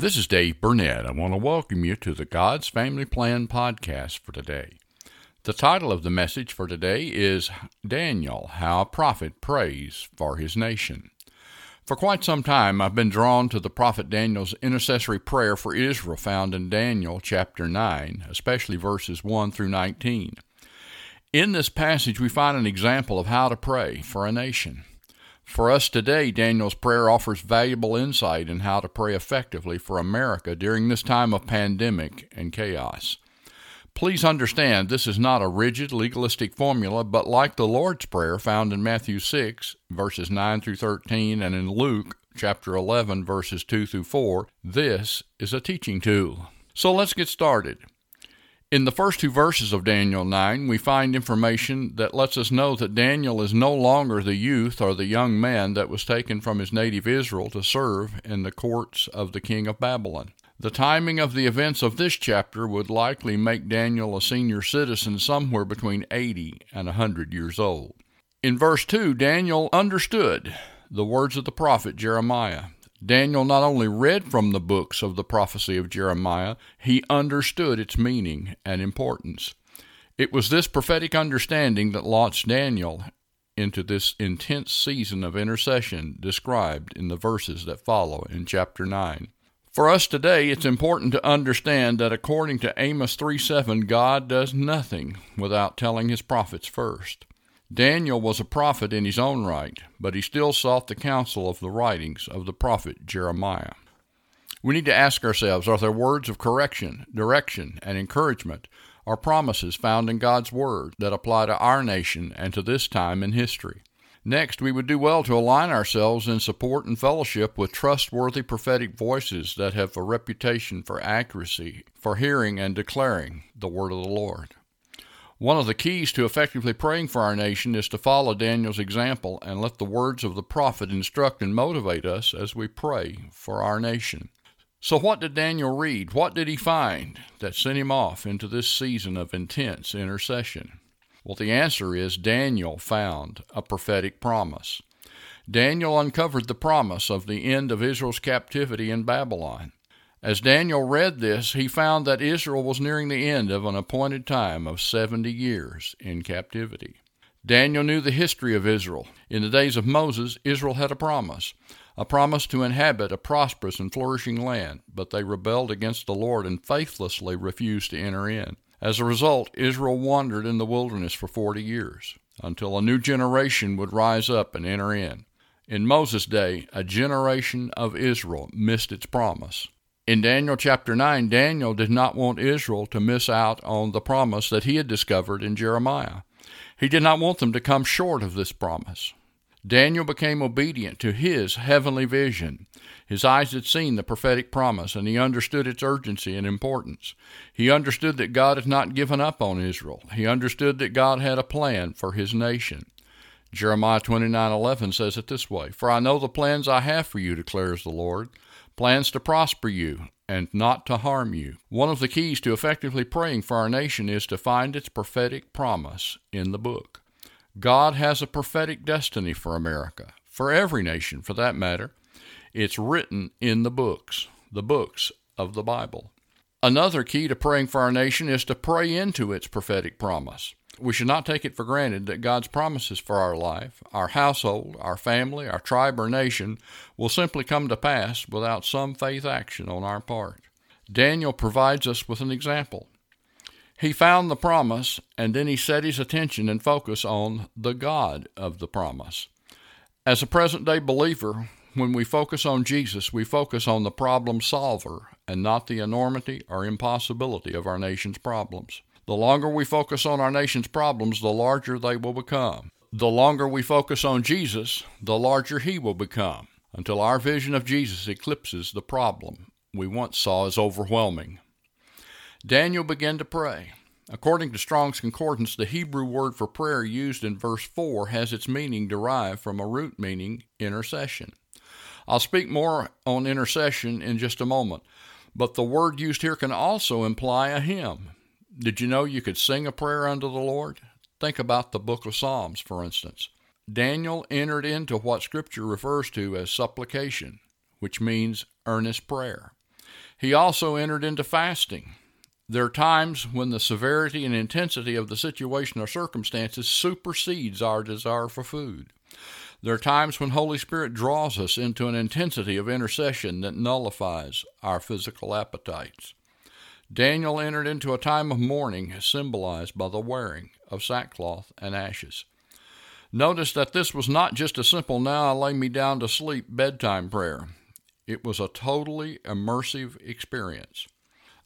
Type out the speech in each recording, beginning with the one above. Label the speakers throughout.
Speaker 1: This is Dave Burnett. I want to welcome you to the God's Family Plan podcast for today. The title of the message for today is Daniel How a Prophet Prays for His Nation. For quite some time, I've been drawn to the prophet Daniel's intercessory prayer for Israel found in Daniel chapter 9, especially verses 1 through 19. In this passage, we find an example of how to pray for a nation. For us today, Daniel's prayer offers valuable insight in how to pray effectively for America during this time of pandemic and chaos. Please understand this is not a rigid legalistic formula, but like the Lord's Prayer found in Matthew 6, verses 9 through 13, and in Luke chapter 11, verses 2 through 4, this is a teaching tool. So let's get started. In the first two verses of Daniel 9, we find information that lets us know that Daniel is no longer the youth or the young man that was taken from his native Israel to serve in the courts of the king of Babylon. The timing of the events of this chapter would likely make Daniel a senior citizen somewhere between 80 and a 100 years old. In verse 2, Daniel understood the words of the prophet Jeremiah Daniel not only read from the books of the prophecy of Jeremiah, he understood its meaning and importance. It was this prophetic understanding that launched Daniel into this intense season of intercession described in the verses that follow in chapter 9. For us today, it's important to understand that according to Amos 3 7, God does nothing without telling his prophets first. Daniel was a prophet in his own right, but he still sought the counsel of the writings of the prophet Jeremiah. We need to ask ourselves are there words of correction, direction, and encouragement, or promises found in God's Word that apply to our nation and to this time in history? Next, we would do well to align ourselves in support and fellowship with trustworthy prophetic voices that have a reputation for accuracy, for hearing and declaring the Word of the Lord. One of the keys to effectively praying for our nation is to follow Daniel's example and let the words of the prophet instruct and motivate us as we pray for our nation. So, what did Daniel read? What did he find that sent him off into this season of intense intercession? Well, the answer is Daniel found a prophetic promise. Daniel uncovered the promise of the end of Israel's captivity in Babylon. As Daniel read this, he found that Israel was nearing the end of an appointed time of 70 years in captivity. Daniel knew the history of Israel. In the days of Moses, Israel had a promise, a promise to inhabit a prosperous and flourishing land, but they rebelled against the Lord and faithlessly refused to enter in. As a result, Israel wandered in the wilderness for 40 years until a new generation would rise up and enter in. In Moses' day, a generation of Israel missed its promise. In Daniel chapter 9, Daniel did not want Israel to miss out on the promise that he had discovered in Jeremiah. He did not want them to come short of this promise. Daniel became obedient to his heavenly vision. His eyes had seen the prophetic promise, and he understood its urgency and importance. He understood that God had not given up on Israel. He understood that God had a plan for his nation. Jeremiah 29:11 says it this way, "For I know the plans I have for you," declares the Lord, plans to prosper you and not to harm you. One of the keys to effectively praying for our nation is to find its prophetic promise in the book. God has a prophetic destiny for America, for every nation for that matter. It's written in the books, the books of the Bible. Another key to praying for our nation is to pray into its prophetic promise. We should not take it for granted that God's promises for our life, our household, our family, our tribe, or nation will simply come to pass without some faith action on our part. Daniel provides us with an example. He found the promise, and then he set his attention and focus on the God of the promise. As a present day believer, when we focus on Jesus, we focus on the problem solver and not the enormity or impossibility of our nation's problems. The longer we focus on our nation's problems, the larger they will become. The longer we focus on Jesus, the larger he will become, until our vision of Jesus eclipses the problem we once saw as overwhelming. Daniel began to pray. According to Strong's Concordance, the Hebrew word for prayer used in verse 4 has its meaning derived from a root meaning intercession. I'll speak more on intercession in just a moment, but the word used here can also imply a hymn. Did you know you could sing a prayer unto the Lord? Think about the book of Psalms, for instance. Daniel entered into what Scripture refers to as supplication, which means earnest prayer. He also entered into fasting. There are times when the severity and intensity of the situation or circumstances supersedes our desire for food. There are times when Holy Spirit draws us into an intensity of intercession that nullifies our physical appetites. Daniel entered into a time of mourning symbolized by the wearing of sackcloth and ashes. Notice that this was not just a simple now I lay me down to sleep bedtime prayer. It was a totally immersive experience.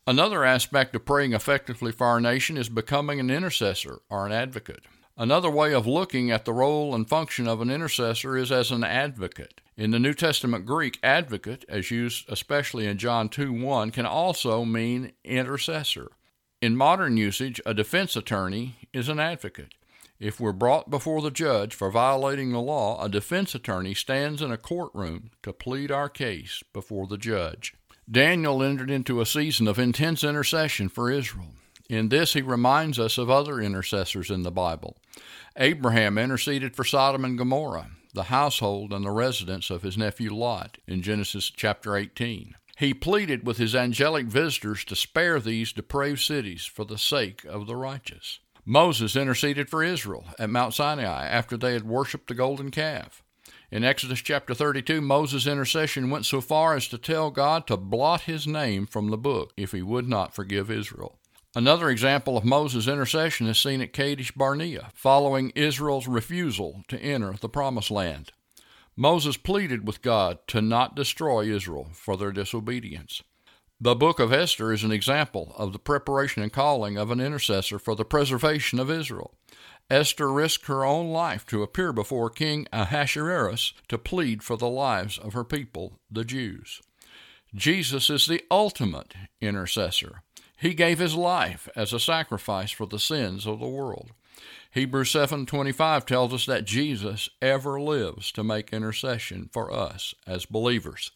Speaker 1: Another aspect of praying effectively for our nation is becoming an intercessor or an advocate. Another way of looking at the role and function of an intercessor is as an advocate. In the New Testament Greek, advocate, as used especially in John 2 1, can also mean intercessor. In modern usage, a defense attorney is an advocate. If we're brought before the judge for violating the law, a defense attorney stands in a courtroom to plead our case before the judge. Daniel entered into a season of intense intercession for Israel. In this, he reminds us of other intercessors in the Bible. Abraham interceded for Sodom and Gomorrah, the household and the residence of his nephew Lot, in Genesis chapter 18. He pleaded with his angelic visitors to spare these depraved cities for the sake of the righteous. Moses interceded for Israel at Mount Sinai after they had worshipped the golden calf. In Exodus chapter 32, Moses' intercession went so far as to tell God to blot his name from the book if he would not forgive Israel. Another example of Moses' intercession is seen at Kadesh Barnea, following Israel's refusal to enter the Promised Land. Moses pleaded with God to not destroy Israel for their disobedience. The book of Esther is an example of the preparation and calling of an intercessor for the preservation of Israel. Esther risked her own life to appear before King Ahasuerus to plead for the lives of her people, the Jews. Jesus is the ultimate intercessor. He gave his life as a sacrifice for the sins of the world. Hebrews 7:25 tells us that Jesus ever lives to make intercession for us as believers.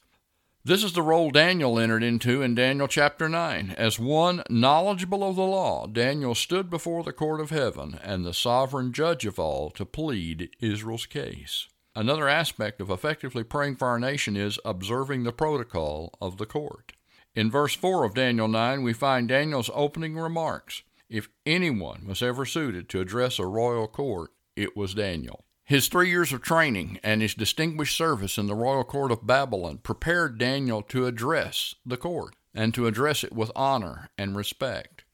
Speaker 1: This is the role Daniel entered into in Daniel chapter 9. As one knowledgeable of the law, Daniel stood before the court of heaven and the sovereign judge of all to plead Israel's case. Another aspect of effectively praying for our nation is observing the protocol of the court. In verse 4 of Daniel 9, we find Daniel's opening remarks. If anyone was ever suited to address a royal court, it was Daniel. His three years of training and his distinguished service in the royal court of Babylon prepared Daniel to address the court and to address it with honor and respect.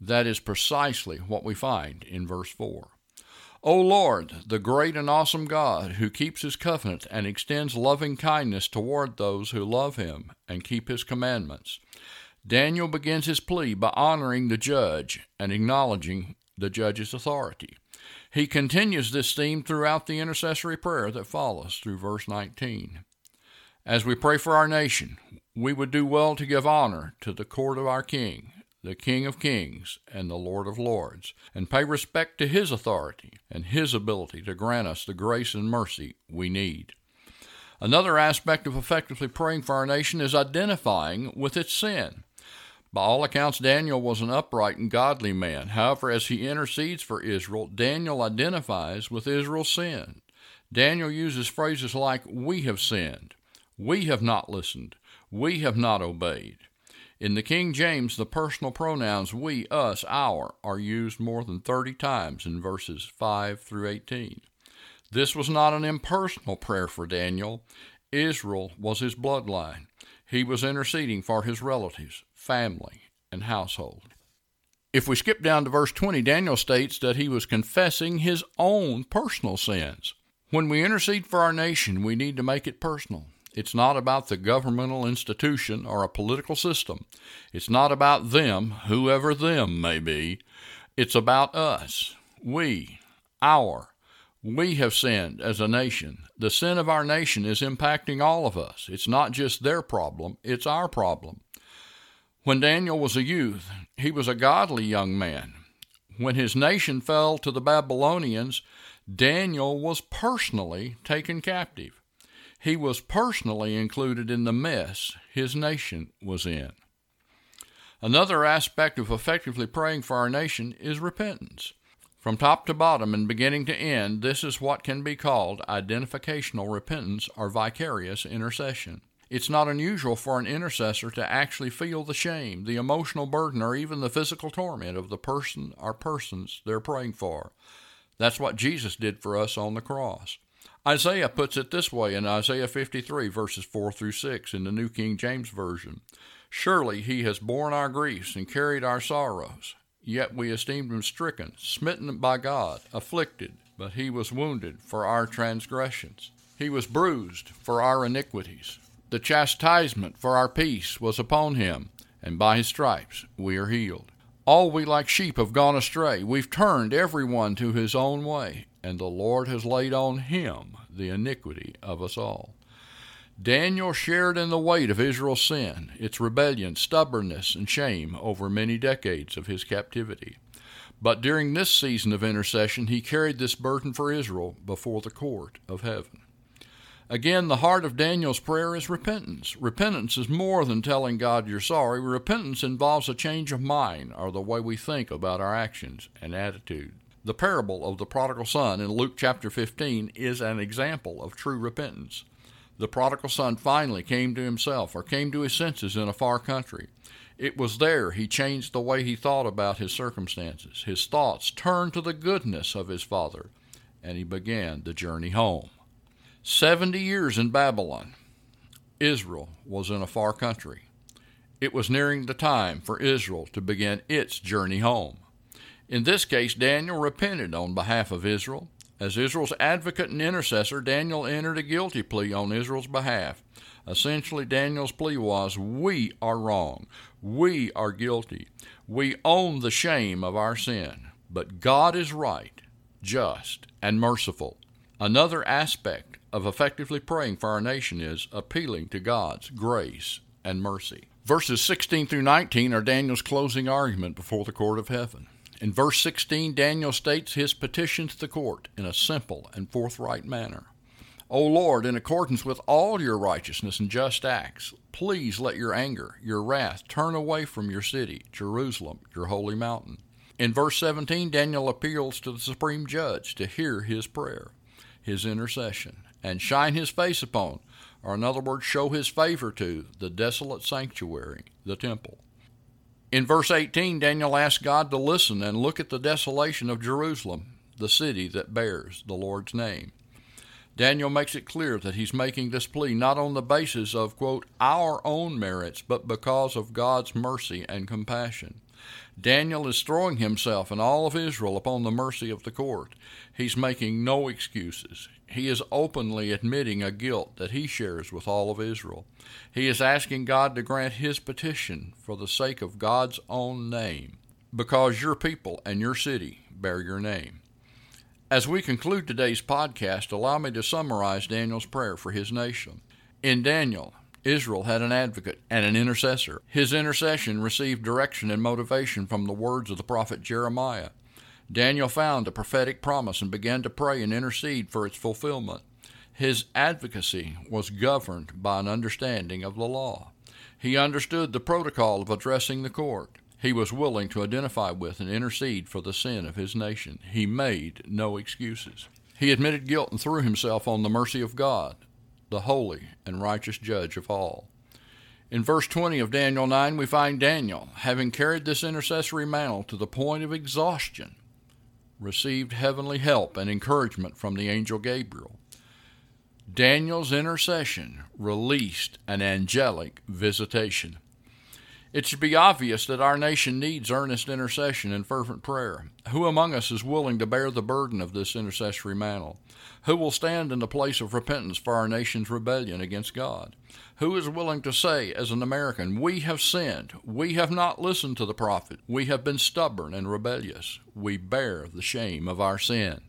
Speaker 1: That is precisely what we find in verse 4. O Lord, the great and awesome God, who keeps his covenant and extends loving kindness toward those who love him and keep his commandments. Daniel begins his plea by honoring the judge and acknowledging the judge's authority. He continues this theme throughout the intercessory prayer that follows through verse 19. As we pray for our nation, we would do well to give honor to the court of our King, the King of Kings and the Lord of Lords, and pay respect to his authority and his ability to grant us the grace and mercy we need. Another aspect of effectively praying for our nation is identifying with its sin. By all accounts, Daniel was an upright and godly man. However, as he intercedes for Israel, Daniel identifies with Israel's sin. Daniel uses phrases like, We have sinned, we have not listened, we have not obeyed. In the King James, the personal pronouns we, us, our are used more than 30 times in verses 5 through 18. This was not an impersonal prayer for Daniel. Israel was his bloodline. He was interceding for his relatives, family, and household. If we skip down to verse 20, Daniel states that he was confessing his own personal sins. When we intercede for our nation, we need to make it personal. It's not about the governmental institution or a political system. It's not about them, whoever them may be. It's about us. We, our. We have sinned as a nation. The sin of our nation is impacting all of us. It's not just their problem, it's our problem. When Daniel was a youth, he was a godly young man. When his nation fell to the Babylonians, Daniel was personally taken captive. He was personally included in the mess his nation was in. Another aspect of effectively praying for our nation is repentance. From top to bottom and beginning to end, this is what can be called identificational repentance or vicarious intercession. It's not unusual for an intercessor to actually feel the shame, the emotional burden, or even the physical torment of the person or persons they're praying for. That's what Jesus did for us on the cross. Isaiah puts it this way in Isaiah 53, verses 4 through 6 in the New King James Version Surely he has borne our griefs and carried our sorrows. Yet we esteemed him stricken, smitten by God, afflicted, but he was wounded for our transgressions. He was bruised for our iniquities. The chastisement for our peace was upon him, and by his stripes we are healed. All we like sheep have gone astray. We've turned every one to his own way, and the Lord has laid on him the iniquity of us all. Daniel shared in the weight of Israel's sin, its rebellion, stubbornness, and shame over many decades of his captivity. But during this season of intercession, he carried this burden for Israel before the court of heaven. Again, the heart of Daniel's prayer is repentance. Repentance is more than telling God you're sorry. Repentance involves a change of mind or the way we think about our actions and attitude. The parable of the prodigal son in Luke chapter 15 is an example of true repentance. The prodigal son finally came to himself or came to his senses in a far country. It was there he changed the way he thought about his circumstances. His thoughts turned to the goodness of his father, and he began the journey home. Seventy years in Babylon, Israel was in a far country. It was nearing the time for Israel to begin its journey home. In this case, Daniel repented on behalf of Israel. As Israel's advocate and intercessor, Daniel entered a guilty plea on Israel's behalf. Essentially, Daniel's plea was We are wrong. We are guilty. We own the shame of our sin. But God is right, just, and merciful. Another aspect of effectively praying for our nation is appealing to God's grace and mercy. Verses 16 through 19 are Daniel's closing argument before the court of heaven. In verse 16, Daniel states his petition to the court in a simple and forthright manner. O Lord, in accordance with all your righteousness and just acts, please let your anger, your wrath, turn away from your city, Jerusalem, your holy mountain. In verse 17, Daniel appeals to the supreme judge to hear his prayer, his intercession and shine his face upon, or in other words, show his favor to, the desolate sanctuary, the temple. In verse 18, Daniel asks God to listen and look at the desolation of Jerusalem, the city that bears the Lord's name. Daniel makes it clear that he's making this plea not on the basis of, quote, our own merits, but because of God's mercy and compassion. Daniel is throwing himself and all of Israel upon the mercy of the court. He's making no excuses. He is openly admitting a guilt that he shares with all of Israel. He is asking God to grant his petition for the sake of God's own name, because your people and your city bear your name. As we conclude today's podcast, allow me to summarize Daniel's prayer for his nation. In Daniel, Israel had an advocate and an intercessor. His intercession received direction and motivation from the words of the prophet Jeremiah. Daniel found a prophetic promise and began to pray and intercede for its fulfillment. His advocacy was governed by an understanding of the law. He understood the protocol of addressing the court. He was willing to identify with and intercede for the sin of his nation. He made no excuses. He admitted guilt and threw himself on the mercy of God the holy and righteous judge of all. In verse 20 of Daniel 9, we find Daniel, having carried this intercessory mantle to the point of exhaustion, received heavenly help and encouragement from the angel Gabriel. Daniel's intercession released an angelic visitation. It should be obvious that our nation needs earnest intercession and fervent prayer. Who among us is willing to bear the burden of this intercessory mantle? Who will stand in the place of repentance for our nation's rebellion against God? Who is willing to say, as an American, we have sinned, we have not listened to the prophet, we have been stubborn and rebellious, we bear the shame of our sin?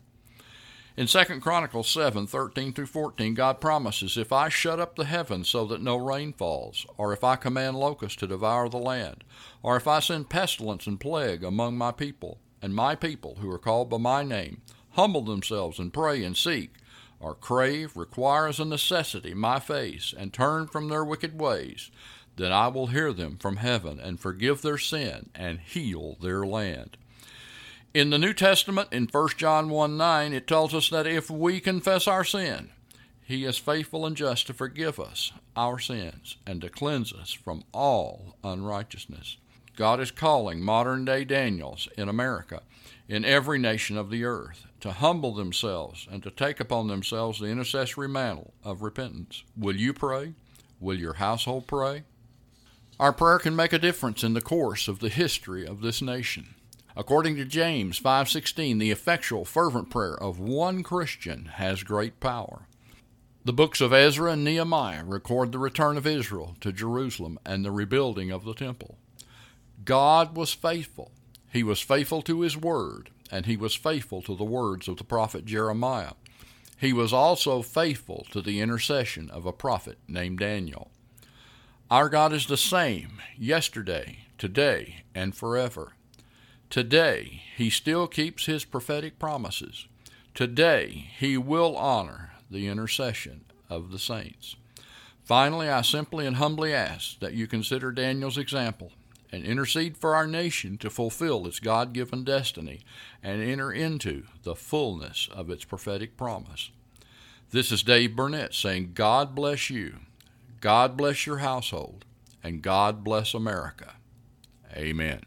Speaker 1: In 2 Chronicles 7 13 through 14, God promises, If I shut up the heavens so that no rain falls, or if I command locusts to devour the land, or if I send pestilence and plague among my people, and my people who are called by my name humble themselves and pray and seek, or crave, require as a necessity my face, and turn from their wicked ways, then I will hear them from heaven and forgive their sin and heal their land. In the New Testament, in 1 John 1 9, it tells us that if we confess our sin, He is faithful and just to forgive us our sins and to cleanse us from all unrighteousness. God is calling modern day Daniels in America, in every nation of the earth, to humble themselves and to take upon themselves the intercessory mantle of repentance. Will you pray? Will your household pray? Our prayer can make a difference in the course of the history of this nation. According to James 5:16, the effectual fervent prayer of one Christian has great power. The books of Ezra and Nehemiah record the return of Israel to Jerusalem and the rebuilding of the temple. God was faithful. He was faithful to his word, and he was faithful to the words of the prophet Jeremiah. He was also faithful to the intercession of a prophet named Daniel. Our God is the same yesterday, today, and forever. Today, He still keeps His prophetic promises. Today, He will honor the intercession of the saints. Finally, I simply and humbly ask that you consider Daniel's example and intercede for our nation to fulfill its God given destiny and enter into the fullness of its prophetic promise. This is Dave Burnett saying, God bless you God bless your household, and God bless America. Amen.